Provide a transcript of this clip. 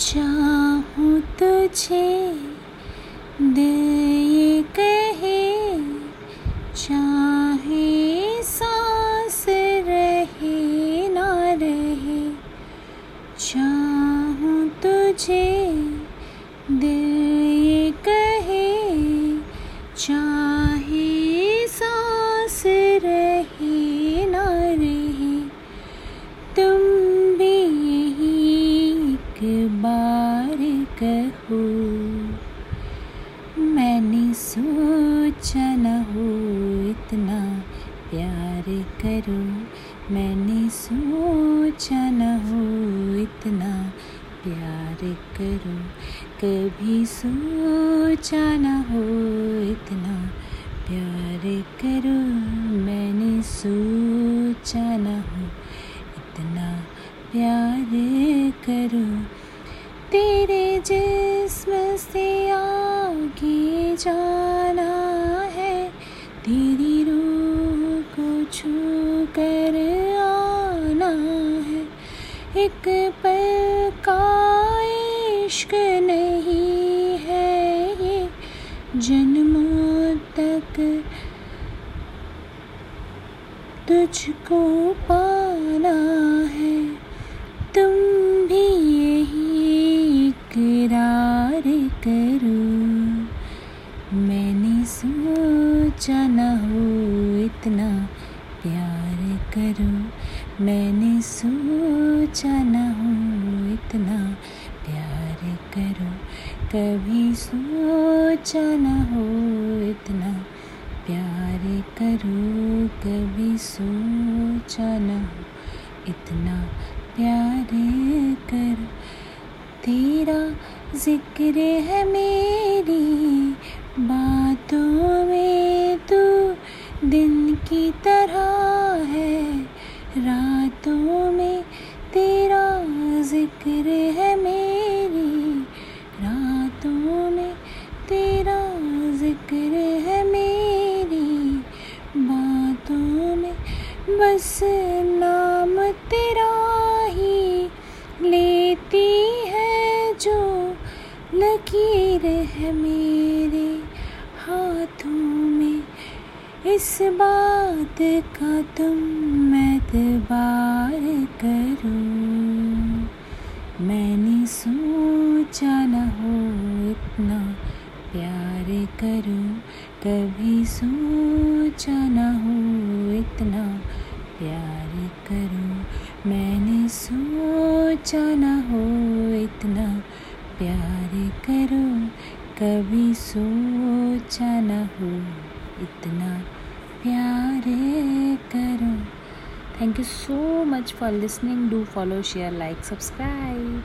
चाहूँ तुझे दिल कहे चाहे सांस रहे ना रहे चाहूँ तुझे बार कहो, मैंने सोचा न हो इतना प्यार करो। मैंने सोचा न हो इतना प्यार करो। कभी सोचा न हो इतना प्यार करो। मैंने सोचा न हो इतना प्यार करो। जिस्म से आगे जाना है। तेरी रूह को छू कर आना है। एक पल का इश्क नहीं है ये। जन्मों तक तुझको पाना है। तुम इकरार करो। मैंने सोचा न हो इतना प्यार करो। मैंने सोचा न हो इतना प्यार करो। कभी सोचा न हो इतना प्यार करो। कभी सोचा न हो इतना प्यार करो। तेरा ज़िक्र है मेरी बातों में तू दिन की तरह है। रातों में तेरा ज़िक्र है मेरी लकीर है मेरे हाथों में। इस बात का तुम एतबार करो। मैंने सोचा न हो इतना प्यार करो। कभी सोचा न हो इतना प्यार करो। मैंने सोचा न हो इतना प्यार करो, कभी सोचा न हो। इतना प्यार करो। Thank you so much for listening do follow share like subscribe